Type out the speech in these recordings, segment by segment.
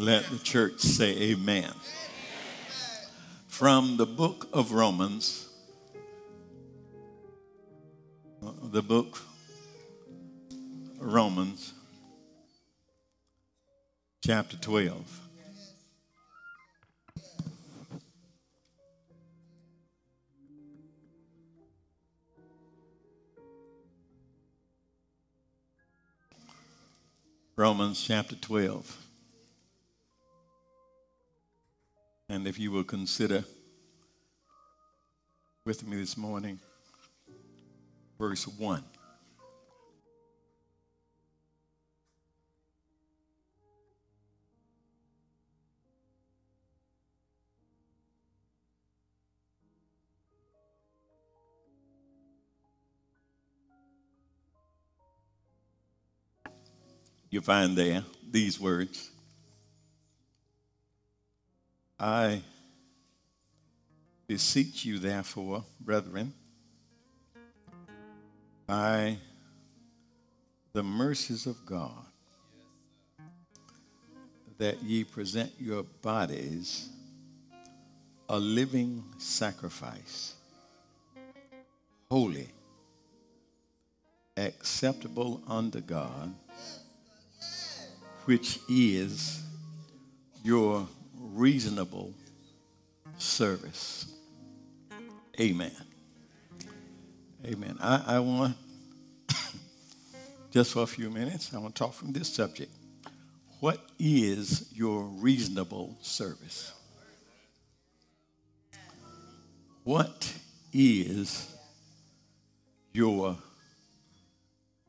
Let the church say amen. From the book of Romans, the book Romans, chapter 12. Romans chapter 12. And if you will consider with me this morning, verse 1. You find there these words I beseech you, therefore, brethren, by the mercies of God, that ye present your bodies a living sacrifice, holy, acceptable unto God which is your reasonable service. Amen. Amen. I, I want, just for a few minutes, I want to talk from this subject. What is your reasonable service? What is your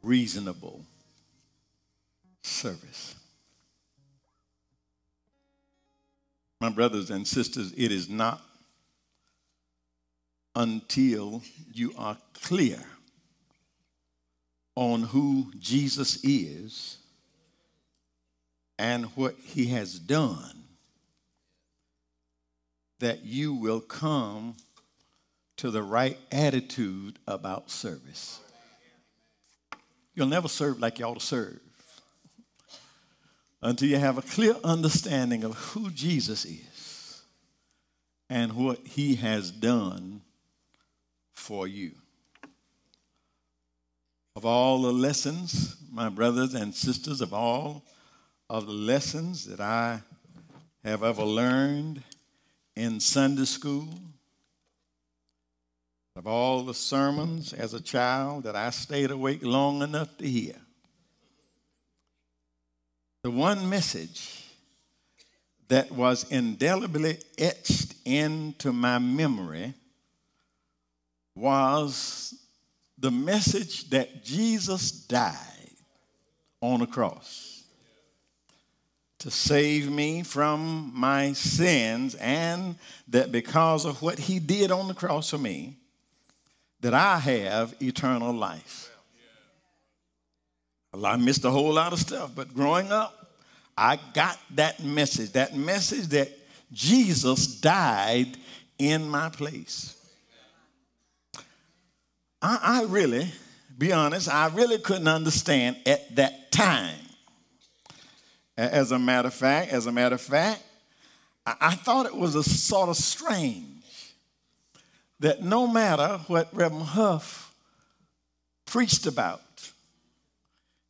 reasonable service? My brothers and sisters, it is not until you are clear on who Jesus is and what he has done that you will come to the right attitude about service. You'll never serve like you ought to serve until you have a clear understanding of who Jesus is and what he has done for you. Of all the lessons, my brothers and sisters, of all of the lessons that I have ever learned in Sunday school, of all the sermons as a child that I stayed awake long enough to hear, the one message that was indelibly etched into my memory was the message that Jesus died on a cross to save me from my sins and that because of what he did on the cross for me that I have eternal life. I missed a whole lot of stuff, but growing up, I got that message that message that Jesus died in my place. I, I really, be honest, I really couldn't understand at that time. As a matter of fact, as a matter of fact, I, I thought it was a sort of strange that no matter what Reverend Huff preached about,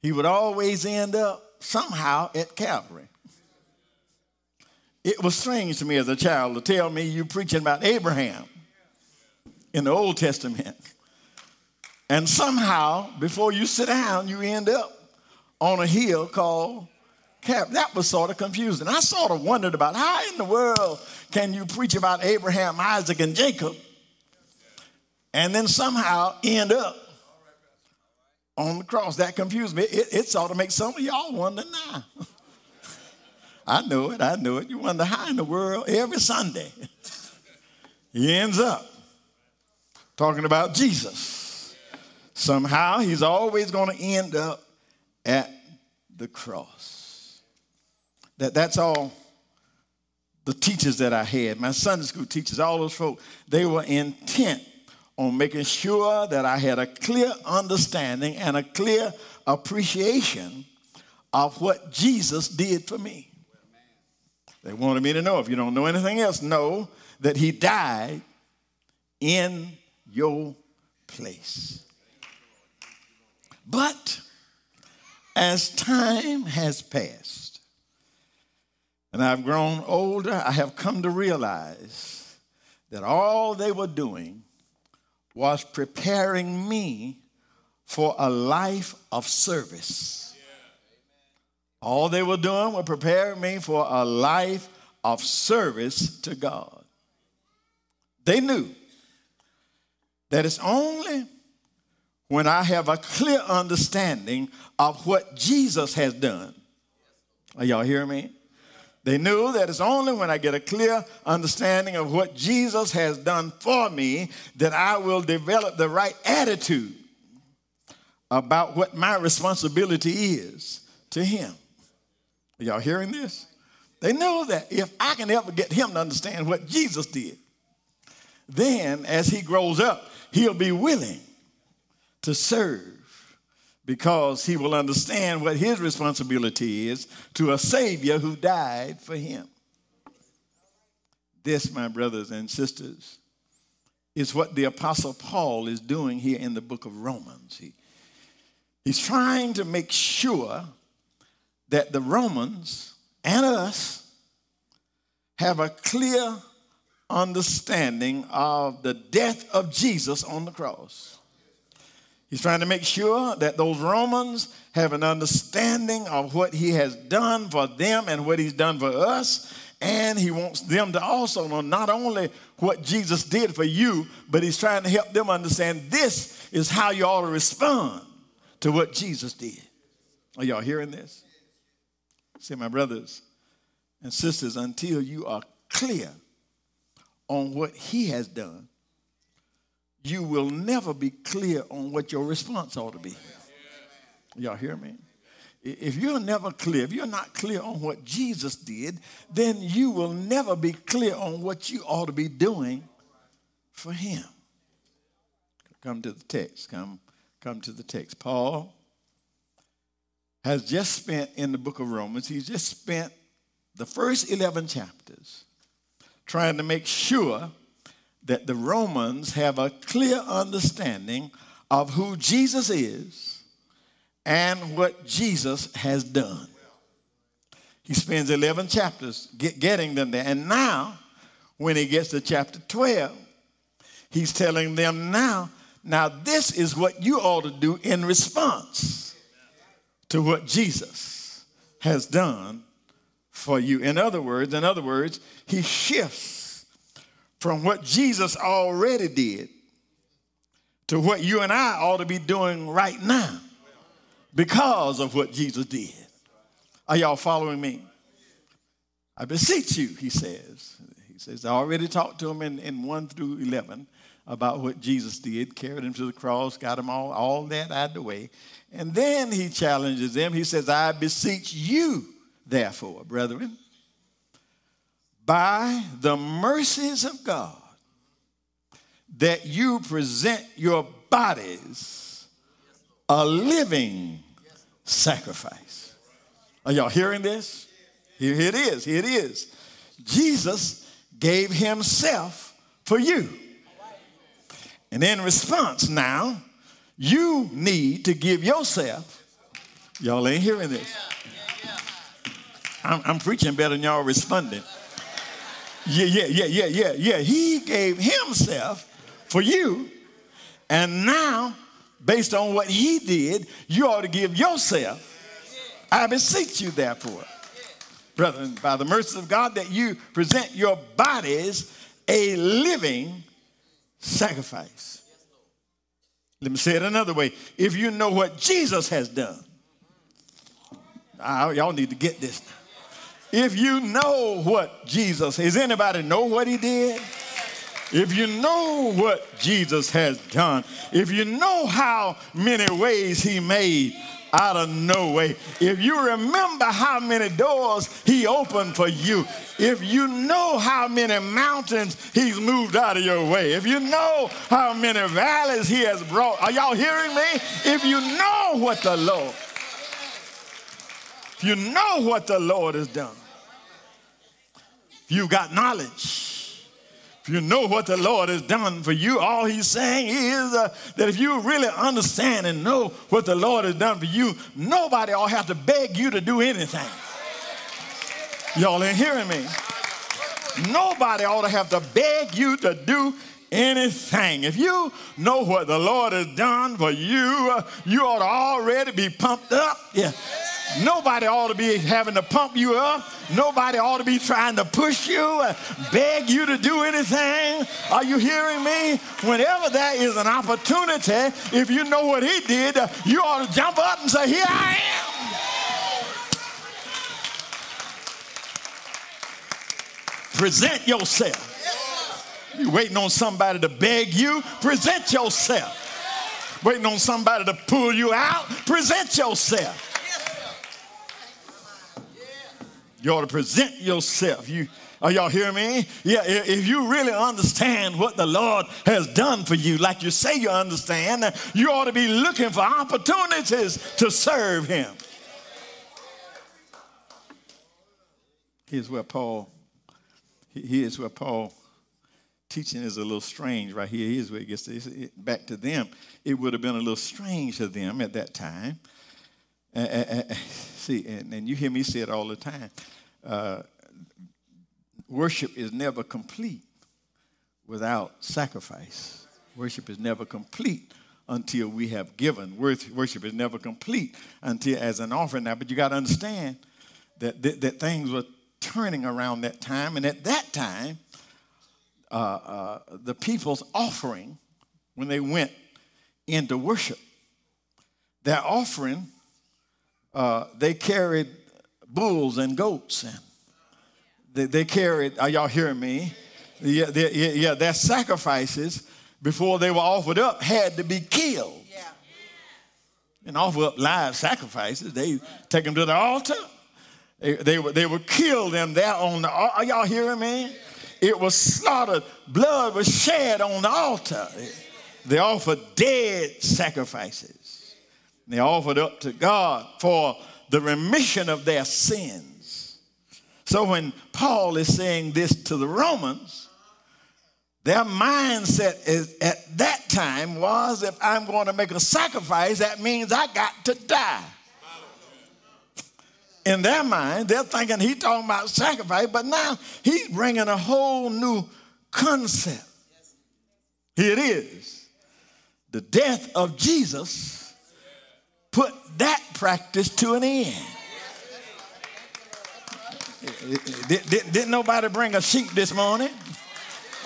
he would always end up somehow at Calvary. It was strange to me as a child to tell me you're preaching about Abraham in the Old Testament. And somehow, before you sit down, you end up on a hill called Calvary. That was sort of confusing. I sort of wondered about how in the world can you preach about Abraham, Isaac, and Jacob and then somehow end up on the cross. That confused me. It, it ought to make some of y'all wonder now. I know it, I know it. You wonder how in the world every Sunday he ends up talking about Jesus. Somehow he's always going to end up at the cross. That, that's all the teachers that I had, my Sunday school teachers, all those folks, they were intent on making sure that I had a clear understanding and a clear appreciation of what Jesus did for me. They wanted me to know. If you don't know anything else, know that he died in your place. But as time has passed and I've grown older, I have come to realize that all they were doing was preparing me for a life of service. All they were doing was preparing me for a life of service to God. They knew that it's only when I have a clear understanding of what Jesus has done. Are y'all hearing me? They knew that it's only when I get a clear understanding of what Jesus has done for me that I will develop the right attitude about what my responsibility is to Him. Are y'all hearing this? They know that if I can ever get him to understand what Jesus did, then as he grows up, he'll be willing to serve because he will understand what his responsibility is to a Savior who died for him. This, my brothers and sisters, is what the Apostle Paul is doing here in the book of Romans. He, he's trying to make sure that the Romans and us have a clear understanding of the death of Jesus on the cross. He's trying to make sure that those Romans have an understanding of what he has done for them and what he's done for us. And he wants them to also know not only what Jesus did for you, but he's trying to help them understand this is how you ought to respond to what Jesus did. Are y'all hearing this? See, my brothers and sisters, until you are clear on what he has done, you will never be clear on what your response ought to be. Y'all hear me? If you're never clear, if you're not clear on what Jesus did, then you will never be clear on what you ought to be doing for him. Come to the text. Come, come to the text. Paul has just spent in the book of Romans, he's just spent the first 11 chapters trying to make sure that the Romans have a clear understanding of who Jesus is and what Jesus has done. He spends 11 chapters get, getting them there. And now, when he gets to chapter 12, he's telling them now, now this is what you ought to do in response to what Jesus has done for you. In other words, in other words, he shifts from what Jesus already did to what you and I ought to be doing right now because of what Jesus did. Are y'all following me? I beseech you, he says. He says, I already talked to him in, in 1 through 11 about what Jesus did, carried him to the cross, got him all, all that out of the way. And then he challenges them. He says, I beseech you, therefore, brethren, by the mercies of God, that you present your bodies a living sacrifice. Are y'all hearing this? Here it is. Here it is. Jesus gave himself for you. And in response, now, you need to give yourself. Y'all ain't hearing this. I'm, I'm preaching better than y'all responding. Yeah, yeah, yeah, yeah, yeah, yeah. He gave himself for you. And now, based on what he did, you ought to give yourself. I beseech you, therefore, brethren, by the mercy of God, that you present your bodies a living sacrifice. Let me say it another way. If you know what Jesus has done, ah, y'all need to get this. If you know what Jesus, does anybody know what he did? If you know what Jesus has done, if you know how many ways he made out of no way, if you remember how many doors he opened for you, if you know how many mountains he's moved out of your way, if you know how many valleys he has brought, are y'all hearing me? If you know what the Lord, if you know what the Lord has done, you've got knowledge, if you know what the Lord has done for you, all he's saying is uh, that if you really understand and know what the Lord has done for you, nobody ought to have to beg you to do anything. Y'all ain't hearing me. Nobody ought to have to beg you to do anything. If you know what the Lord has done for you, uh, you ought to already be pumped up. Yeah. Nobody ought to be having to pump you up. Nobody ought to be trying to push you, uh, beg you to do anything. Are you hearing me? Whenever there is an opportunity, if you know what he did, uh, you ought to jump up and say, Here I am. Present yourself. You waiting on somebody to beg you? Present yourself. Waiting on somebody to pull you out? Present yourself. You ought to present yourself. You are y'all hearing me? Yeah, if you really understand what the Lord has done for you, like you say you understand, you ought to be looking for opportunities to serve Him. Here's where Paul, here's where Paul teaching is a little strange right here. Here's where it gets to, back to them. It would have been a little strange to them at that time. Uh, uh, uh, see, and, and, you hear me say it all the time. Uh, worship is never complete without sacrifice. Worship is never complete until we have given. Worship is never complete until as an offering. Now, but you got to understand that, that, that things were turning around that time, and at that time, uh, uh, the people's offering when they went into worship. Their offering, uh, they carried bulls and goats, and they, they carried. Are y'all hearing me? Yeah, they, yeah, yeah, their sacrifices before they were offered up had to be killed. Yeah. And offer up live sacrifices. They take them to the altar. They, they, were, they were killed them there on the. Are y'all hearing me? It was slaughtered. Blood was shed on the altar. They offered dead sacrifices. They offered up to God for the remission of their sins. So when Paul is saying this to the Romans, their mindset is, at that time was if I'm going to make a sacrifice, that means I got to die in their mind, they're thinking he's talking about sacrifice, but now he's bringing a whole new concept. Here it is. The death of Jesus put that practice to an end. Didn't nobody bring a sheep this morning?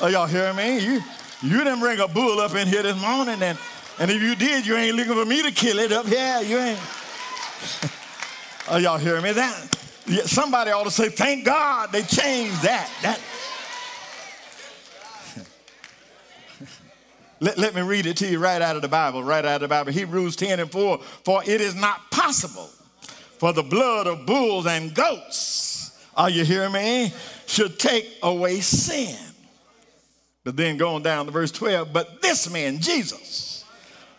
Are y'all hearing me? You, you didn't bring a bull up in here this morning, and, and if you did, you ain't looking for me to kill it up here. You ain't. Are oh, y'all hearing me? That somebody ought to say, "Thank God they changed that." That. Let, let me read it to you right out of the Bible, right out of the Bible. Hebrews 10 and 4. For it is not possible for the blood of bulls and goats, are you hearing me? Should take away sin. But then going down to verse 12, but this man, Jesus,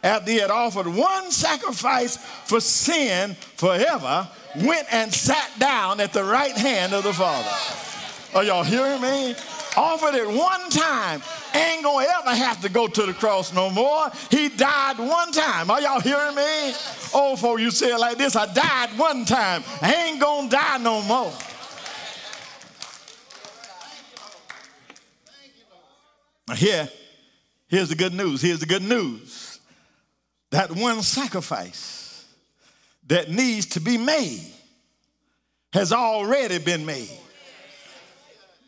after he had offered one sacrifice for sin forever, went and sat down at the right hand of the Father. Are y'all hearing me? Offered it one time. Ain't gonna ever have to go to the cross no more. He died one time. Are y'all hearing me? Oh, for you say it like this I died one time. I ain't gonna die no more. Now, here, here's the good news. Here's the good news that one sacrifice that needs to be made has already been made.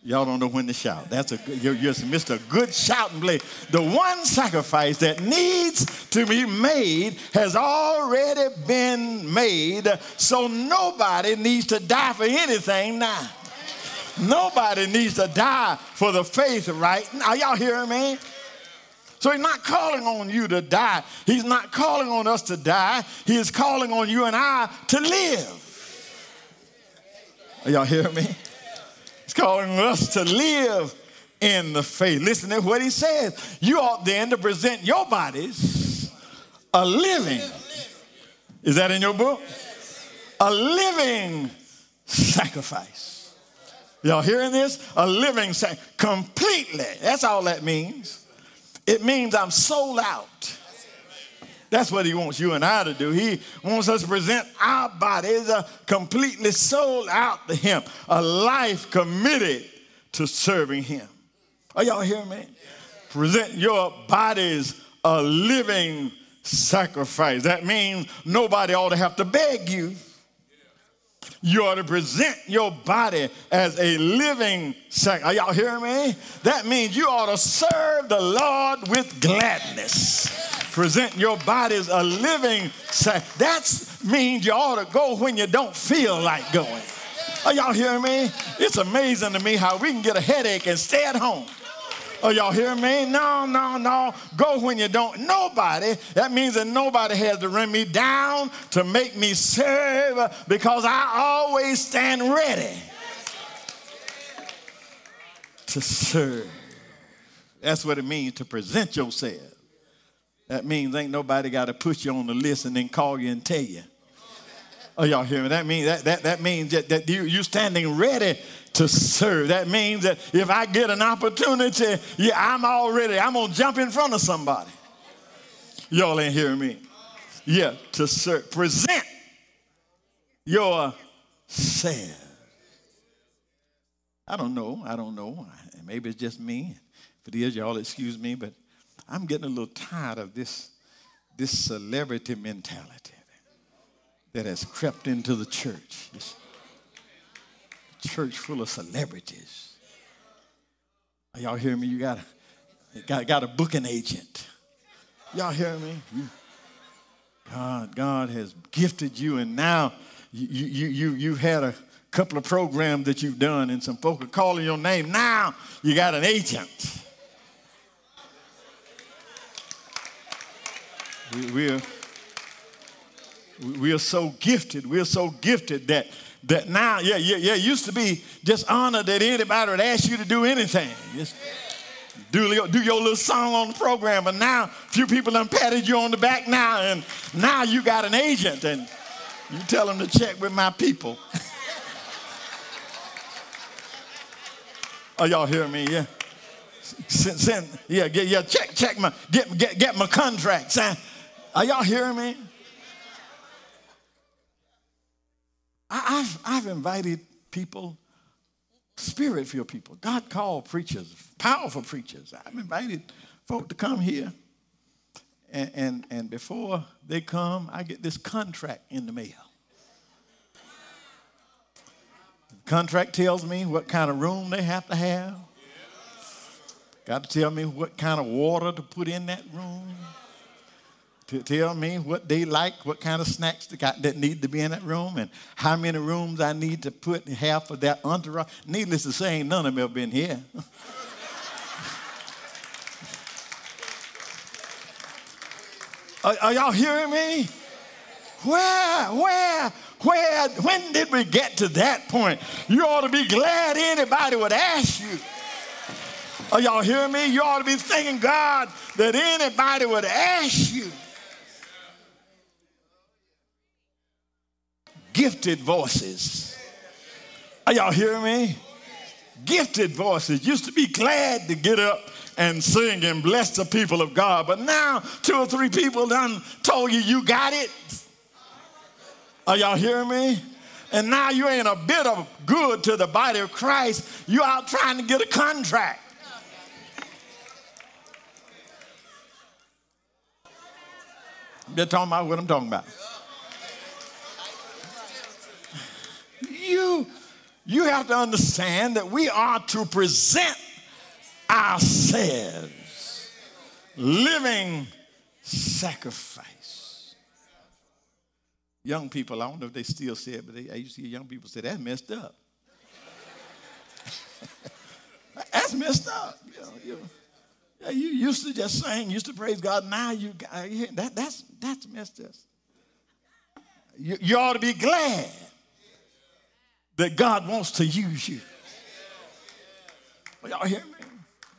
Y'all don't know when to shout. That's a you just missed a good shouting play. The one sacrifice that needs to be made has already been made, so nobody needs to die for anything now. Nobody needs to die for the faith right now. Are y'all hearing me? So he's not calling on you to die. He's not calling on us to die. He is calling on you and I to live. Are y'all hearing me? He's calling us to live in the faith. Listen to what he says. You ought then to present your bodies a living. Is that in your book? A living sacrifice. Y'all hearing this? A living sacrifice. Completely. That's all that means. It means I'm sold out. That's what he wants you and I to do. He wants us to present our bodies a completely sold out to him, a life committed to serving him. Are y'all hearing me? Present your bodies a living sacrifice. That means nobody ought to have to beg you. You ought to present your body as a living sacrifice. Are y'all hearing me? That means you ought to serve the Lord with gladness. Present your body as a living sacrifice. That means you ought to go when you don't feel like going. Are y'all hearing me? It's amazing to me how we can get a headache and stay at home. Oh, y'all hear me? No, no, no. Go when you don't. Nobody. That means that nobody has to run me down to make me serve because I always stand ready to serve. That's what it means to present yourself. That means ain't nobody got to put you on the list and then call you and tell you. Oh, y'all hear me? That means that, that, that means that, that you, you're standing ready to serve. That means that if I get an opportunity, yeah, I'm already, I'm gonna jump in front of somebody. Y'all ain't hearing me. Yeah, to serve. Present your self. I don't know. I don't know. Maybe it's just me. If it is, y'all excuse me, but I'm getting a little tired of this, this celebrity mentality that has crept into the church. This church full of celebrities. Are y'all hear me? You got a, got, got a booking agent. Y'all hear me? God, God has gifted you, and now you, you, you, you've had a couple of programs that you've done, and some folk are calling your name. Now you got an agent. We, we're we are so gifted. We're so gifted that that now, yeah, yeah, yeah, used to be just honor that anybody would ask you to do anything. Just do, do your little song on the program, but now few people done patted you on the back now, and now you got an agent, and you tell them to check with my people. Are y'all hearing me? Yeah. Send, send, yeah, yeah, check, check my, get, get, get my contracts. Are y'all hearing me? I, have I've invited people, spirit filled people. God called preachers, powerful preachers. I've invited folk to come here. And, and, and before they come, I get this contract in the mail. The contract tells me what kind of room they have to have. Got to tell me what kind of water to put in that room to tell me what they like, what kind of snacks they got that need to be in that room, and how many rooms I need to put half of that entourage. Needless to say, none of them have been here. are, are y'all hearing me? Where, where, where, when did we get to that point? You ought to be glad anybody would ask you. Are y'all hearing me? You ought to be thanking God that anybody would ask you. Gifted voices. Are y'all hearing me? Gifted voices used to be glad to get up and sing and bless the people of God, but now two or three people done told you you got it. Are y'all hearing me? And now you ain't a bit of good to the body of Christ. You out trying to get a contract. They're talking about what I'm talking about. You, you have to understand that we are to present ourselves living sacrifice. Young people, I don't know if they still say it, but they, I used to hear young people say, that's messed up. that's messed up. You, know, you, yeah, you used to just sing, used to praise God. Now you, uh, that, that's, that's messed up. You, you ought to be glad that God wants to use you. Y'all hear me?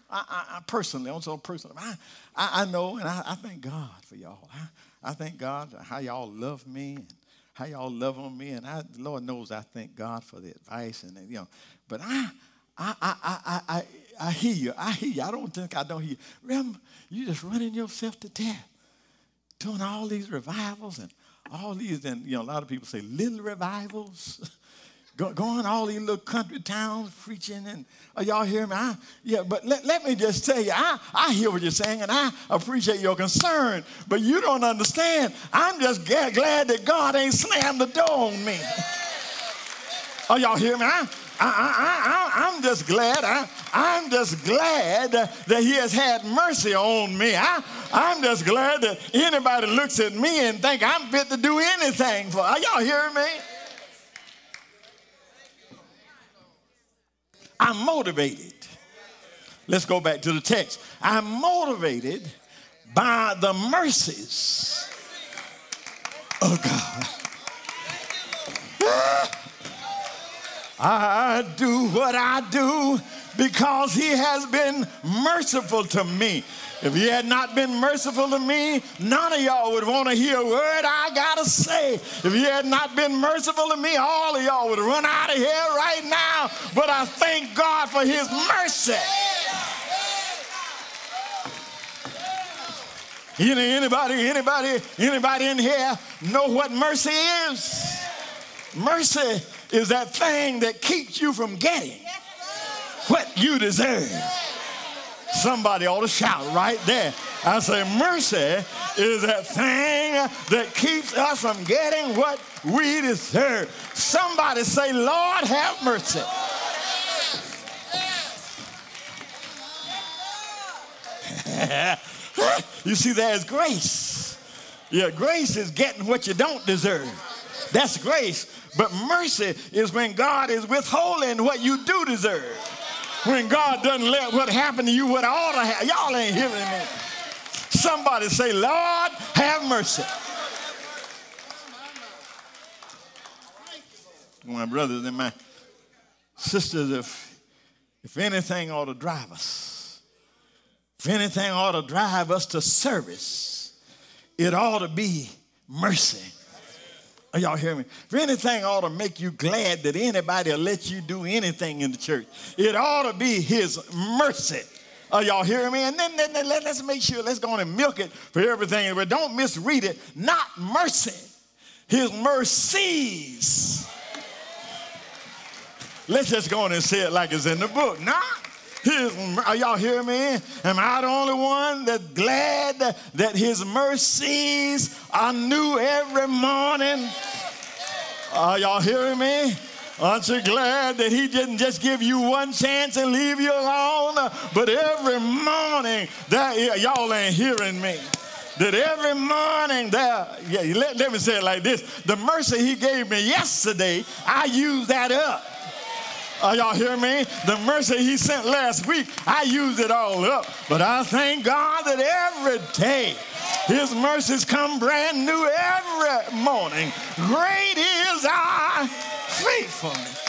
I, I, I personally, I'm so personal. I, I, I know and I, I, thank God for y'all. I, I thank God how y'all love me and how y'all love on me, and I, Lord knows I thank God for the advice, and you know, but I, I, I, I, I, I hear you. I hear you. I don't think I don't hear you. Remember, you're just running yourself to death, doing all these revivals and all these, and you know, a lot of people say little revivals. going all these little country towns preaching and are y'all hear me? I, yeah, but let, let me just tell you, I, I hear what you're saying and I appreciate your concern, but you don't understand. I'm just glad, glad that God ain't slammed the door on me. Are y'all hear me? I, I, I, I, am just glad. I, I'm just glad that He has had mercy on me. I, I'm just glad that anybody looks at me and think I'm fit to do anything for. Are y'all hearing me? I'm motivated. Let's go back to the text. I'm motivated by the mercies of God. I do what I do because he has been merciful to me. If he had not been merciful to me, none of y'all would want to hear a word I got to say. If he had not been merciful to me, all of y'all would run out of here right now. But I thank God for his mercy. Anybody, anybody, anybody in here know what mercy is? Mercy is that thing that keeps you from getting what you deserve. Somebody ought to shout right there. I say, mercy is that thing that keeps us from getting what we deserve. Somebody say, Lord, have mercy. you see, there's grace. Yeah, grace is getting what you don't deserve. That's grace. But mercy is when God is withholding what you do deserve. When God doesn't let what happened to you what ought to happen. Y'all ain't hearing me. Somebody say, Lord, have mercy. My brothers and my sisters, if, if anything ought to drive us, if anything ought to drive us to service, it ought to be mercy. Are y'all hear me? If anything ought to make you glad that anybody will let you do anything in the church, it ought to be his mercy. Are y'all hearing me? And then, then, then let, us make sure, let's go on and milk it for everything. But don't misread it. Not mercy, his mercies. Let's just go on and say it like it's in the book. Not his, are y'all hearing me? Am I the only one that's glad that his mercies are new every morning? Are y'all hearing me? Aren't you glad that he didn't just give you one chance and leave you alone? But every morning, that y'all ain't hearing me. That every morning there, yeah, let, let me say it like this. The mercy he gave me yesterday, I use that up. Are y'all hear me? The mercy he sent last week, I used it all up. But I thank God that every day his mercies come brand new every morning. Great is our faithfulness.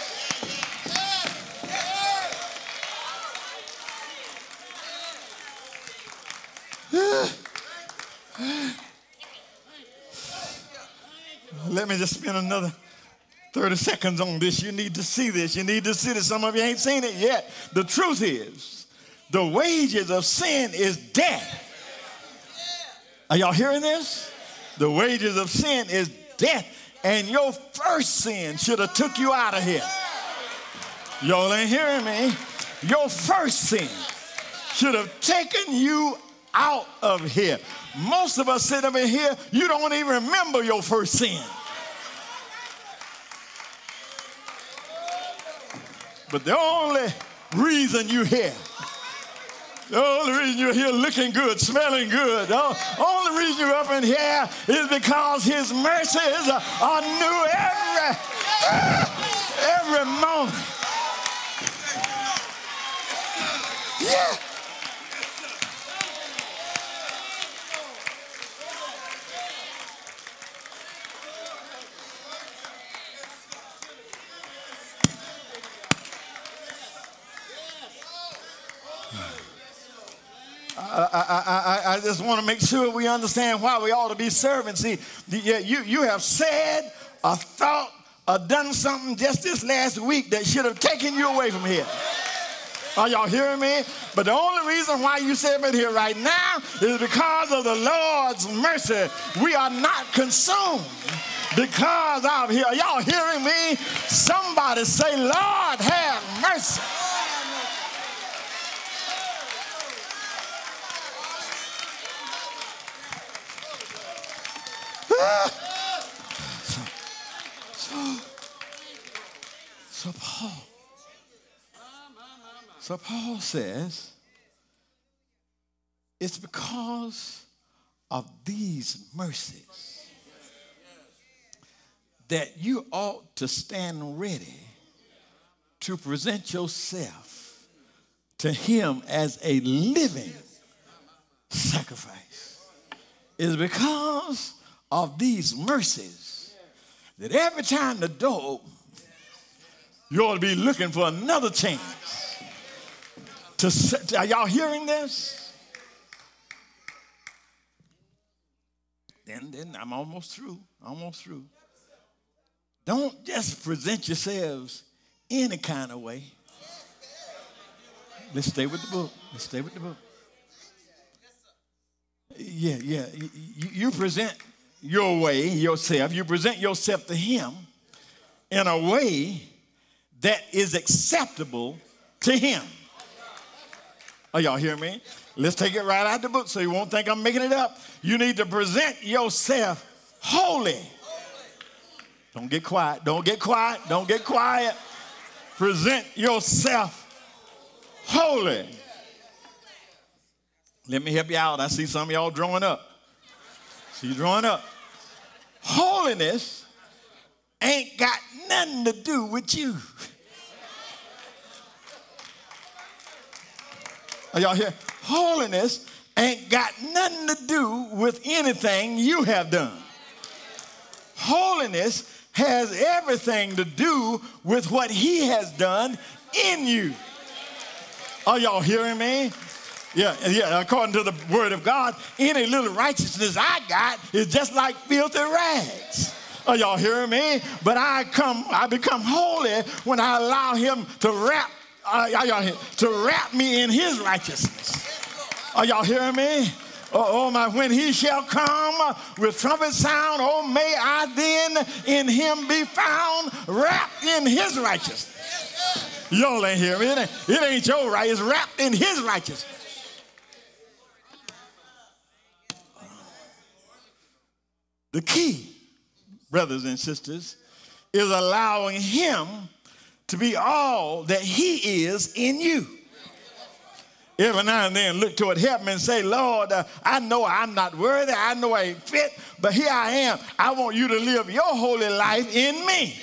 Let me just spend another 30 seconds on this. You need to see this. You need to see this. Some of you ain't seen it yet. The truth is, the wages of sin is death. Are y'all hearing this? The wages of sin is death. And your first sin should have took you out of here. Y'all ain't hearing me. Your first sin should have taken you out of here. Most of us sit over here, you don't even remember your first sin. But the only reason you're here, the only reason you're here looking good, smelling good, the only reason you're up in here is because His mercies are new every, moment. Yeah. I, I, I, just to make sure we understand why we ought to be serving. See, yeah, you, you have said a thought or done something just this last week that should have taken you away from here. Are y'all hearing me? But the only reason why you sit here right now is because of the Lord's mercy. We are not consumed because of here. Y'all hearing me? Somebody say, Lord, have mercy. So, so Paul so Paul says, it's because of these mercies that you ought to stand ready to present yourself to him as a living sacrifice. It's because of these mercies that every time the door you ought to be looking for another chance to, are y'all hearing this? Then, then I'm almost through. Almost through. Don't just present yourselves any kind of way. Let's stay with the book. Let's stay with the book. Yeah, yeah. You, you present your way, yourself. You present yourself to Him in a way that is acceptable to Him. Are y'all hear me? Let's take it right out the book so you won't think I'm making it up. You need to present yourself holy. Don't get quiet. Don't get quiet. Don't get quiet. Present yourself holy. Let me help you out. I see some of y'all drawing up. See you drawing up. Holiness ain't got nothing to do with you. Are y'all here? Holiness ain't got nothing to do with anything you have done. Holiness has everything to do with what he has done in you. Are y'all hearing me? Yeah, yeah, according to the word of God, any little righteousness I got is just like filthy rags. Are y'all hearing me? But I come, I become holy when I allow him to wrap uh, y'all to wrap me in his righteousness. Are y'all hearing me? Oh, oh, my, when he shall come with trumpet sound, oh, may I then in him be found wrapped in his righteousness. Y'all ain't hearing me. It ain't, it ain't your right, it's wrapped in his righteousness. The key, brothers and sisters, is allowing him to be all that He is in you. Every now and then look toward heaven and say, Lord, uh, I know I'm not worthy. I know I ain't fit, but here I am. I want you to live your holy life in me.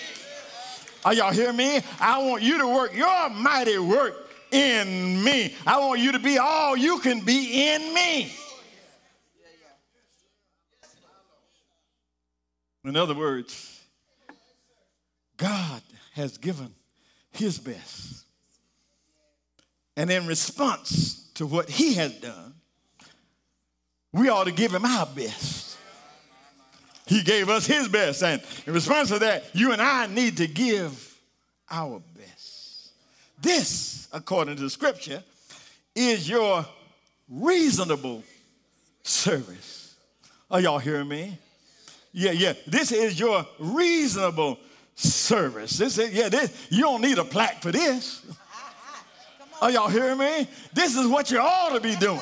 Are y'all hear me? I want you to work your mighty work in me. I want you to be all you can be in me. In other words, God has given his best. And in response to what he has done, we ought to give him our best. He gave us his best. And in response to that, you and I need to give our best. This, according to the scripture, is your reasonable service. Are y'all hearing me? Yeah, yeah. This is your reasonable service. This is, yeah, this, you don't need a plaque for this. Are y'all hearing me? This is what you ought to be doing.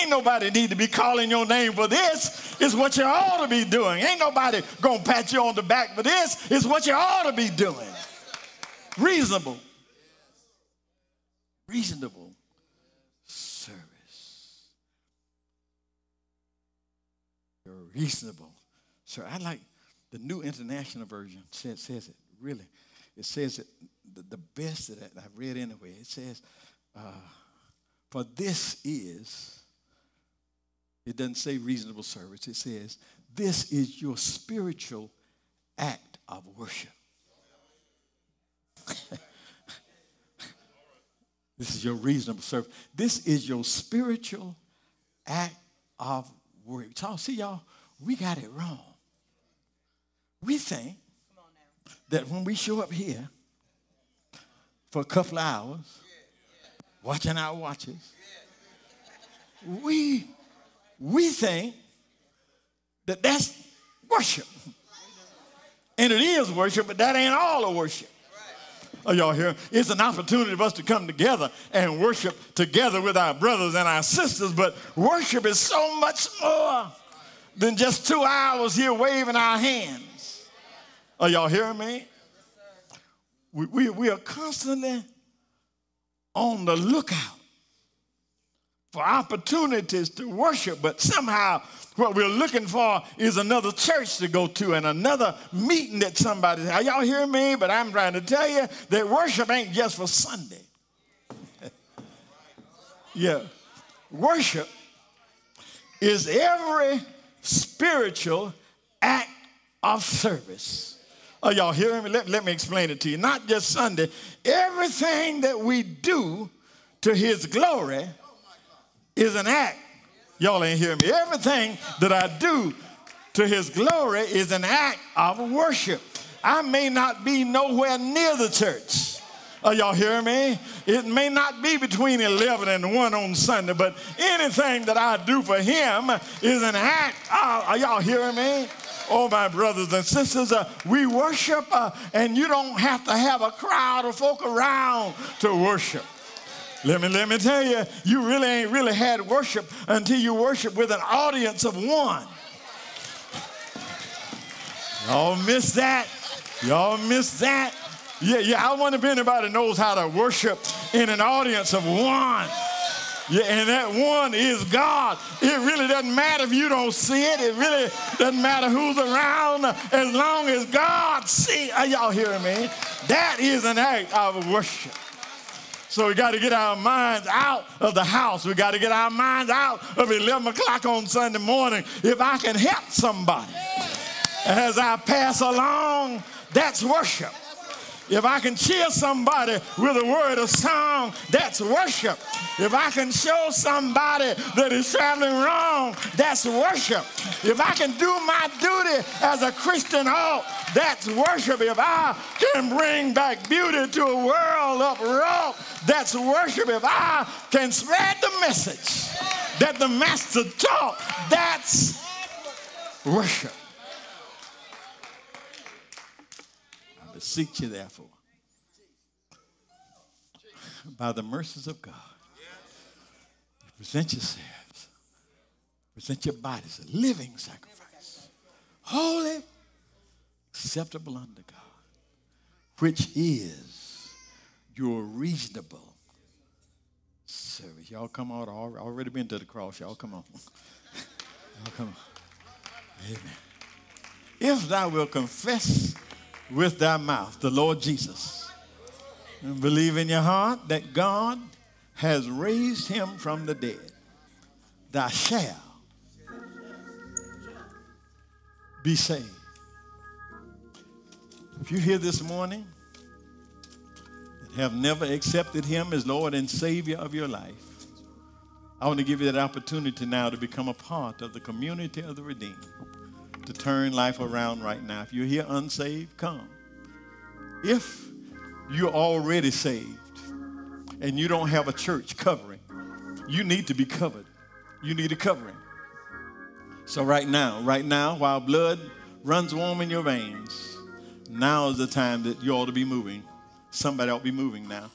Ain't nobody need to be calling your name for this. It's what you ought to be doing. Ain't nobody gonna pat you on the back for this. It's what you ought to be doing. Reasonable. Reasonable service. You're reasonable. Sir, I like the New International Version says, says it really. It says it the, the best that I've read anyway. It says, uh, For this is, it doesn't say reasonable service, it says, This is your spiritual act of worship. this is your reasonable service. This is your spiritual act of worship. Y'all see, y'all, we got it wrong. We think that when we show up here for a couple of hours, watching our watches, we, we think that that's worship. And it is worship, but that ain't all of worship. Are y'all here? It's an opportunity for us to come together and worship together with our brothers and our sisters, but worship is so much more than just two hours here waving our hands. Are y'all hearing me? We, we, we are constantly on the lookout for opportunities to worship, but somehow what we're looking for is another church to go to and another meeting that somebody. Are y'all hearing me? But I'm trying to tell you that worship ain't just for Sunday. yeah. Worship is every spiritual act of service. Are y'all hearing me? Let, let me explain it to you. Not just Sunday. Everything that we do to his glory is an act Y'all ain't hearing me. Everything that I do to his glory is an act of worship. I may not be nowhere near the church. Are y'all hearing me? It may not be between 11 and 1 on Sunday, but anything that I do for him is an act. Of, are y'all hearing me? Oh, my brothers and sisters, uh, we worship, uh, and you don't have to have a crowd of folk around to worship. Let me, let me tell you, you really ain't really had worship until you worship with an audience of one. Y'all miss that. Y'all miss that. Yeah, yeah, I wonder if anybody knows how to worship in an audience of one. Yeah, and that one is God. It really doesn't matter if you don't see it. It really doesn't matter who's around as long as God see. Are y'all hearing me? That is an act of worship. So we got to get our minds out of the house. We got to get our minds out of 11 o'clock on Sunday morning. If I can help somebody as I pass along, that's worship. If I can cheer somebody with a word of song, that's worship. If I can show somebody that is traveling wrong, that's worship. If I can do my duty as a Christian ought, that's worship. If I can bring back beauty to a world uproar, that's worship. If I can spread the message that the Master taught, that's worship. Beseech you, therefore, by the mercies of God, present yourselves, present your bodies a living sacrifice, holy, acceptable unto God, which is your reasonable service. Y'all come out, already been to the cross. Y'all come on. Y'all come on. Amen. If thou wilt confess with thy mouth the Lord Jesus. And believe in your heart that God has raised him from the dead, thou shalt be saved. If you're here this morning and have never accepted him as Lord and Savior of your life, I want to give you that opportunity now to become a part of the community of the redeemed to turn life around right now. If you're here unsaved, come. If you're already saved and you don't have a church covering, you need to be covered. You need a covering. So, right now, right now, while blood runs warm in your veins, now is the time that you ought to be moving. Somebody ought to be moving now.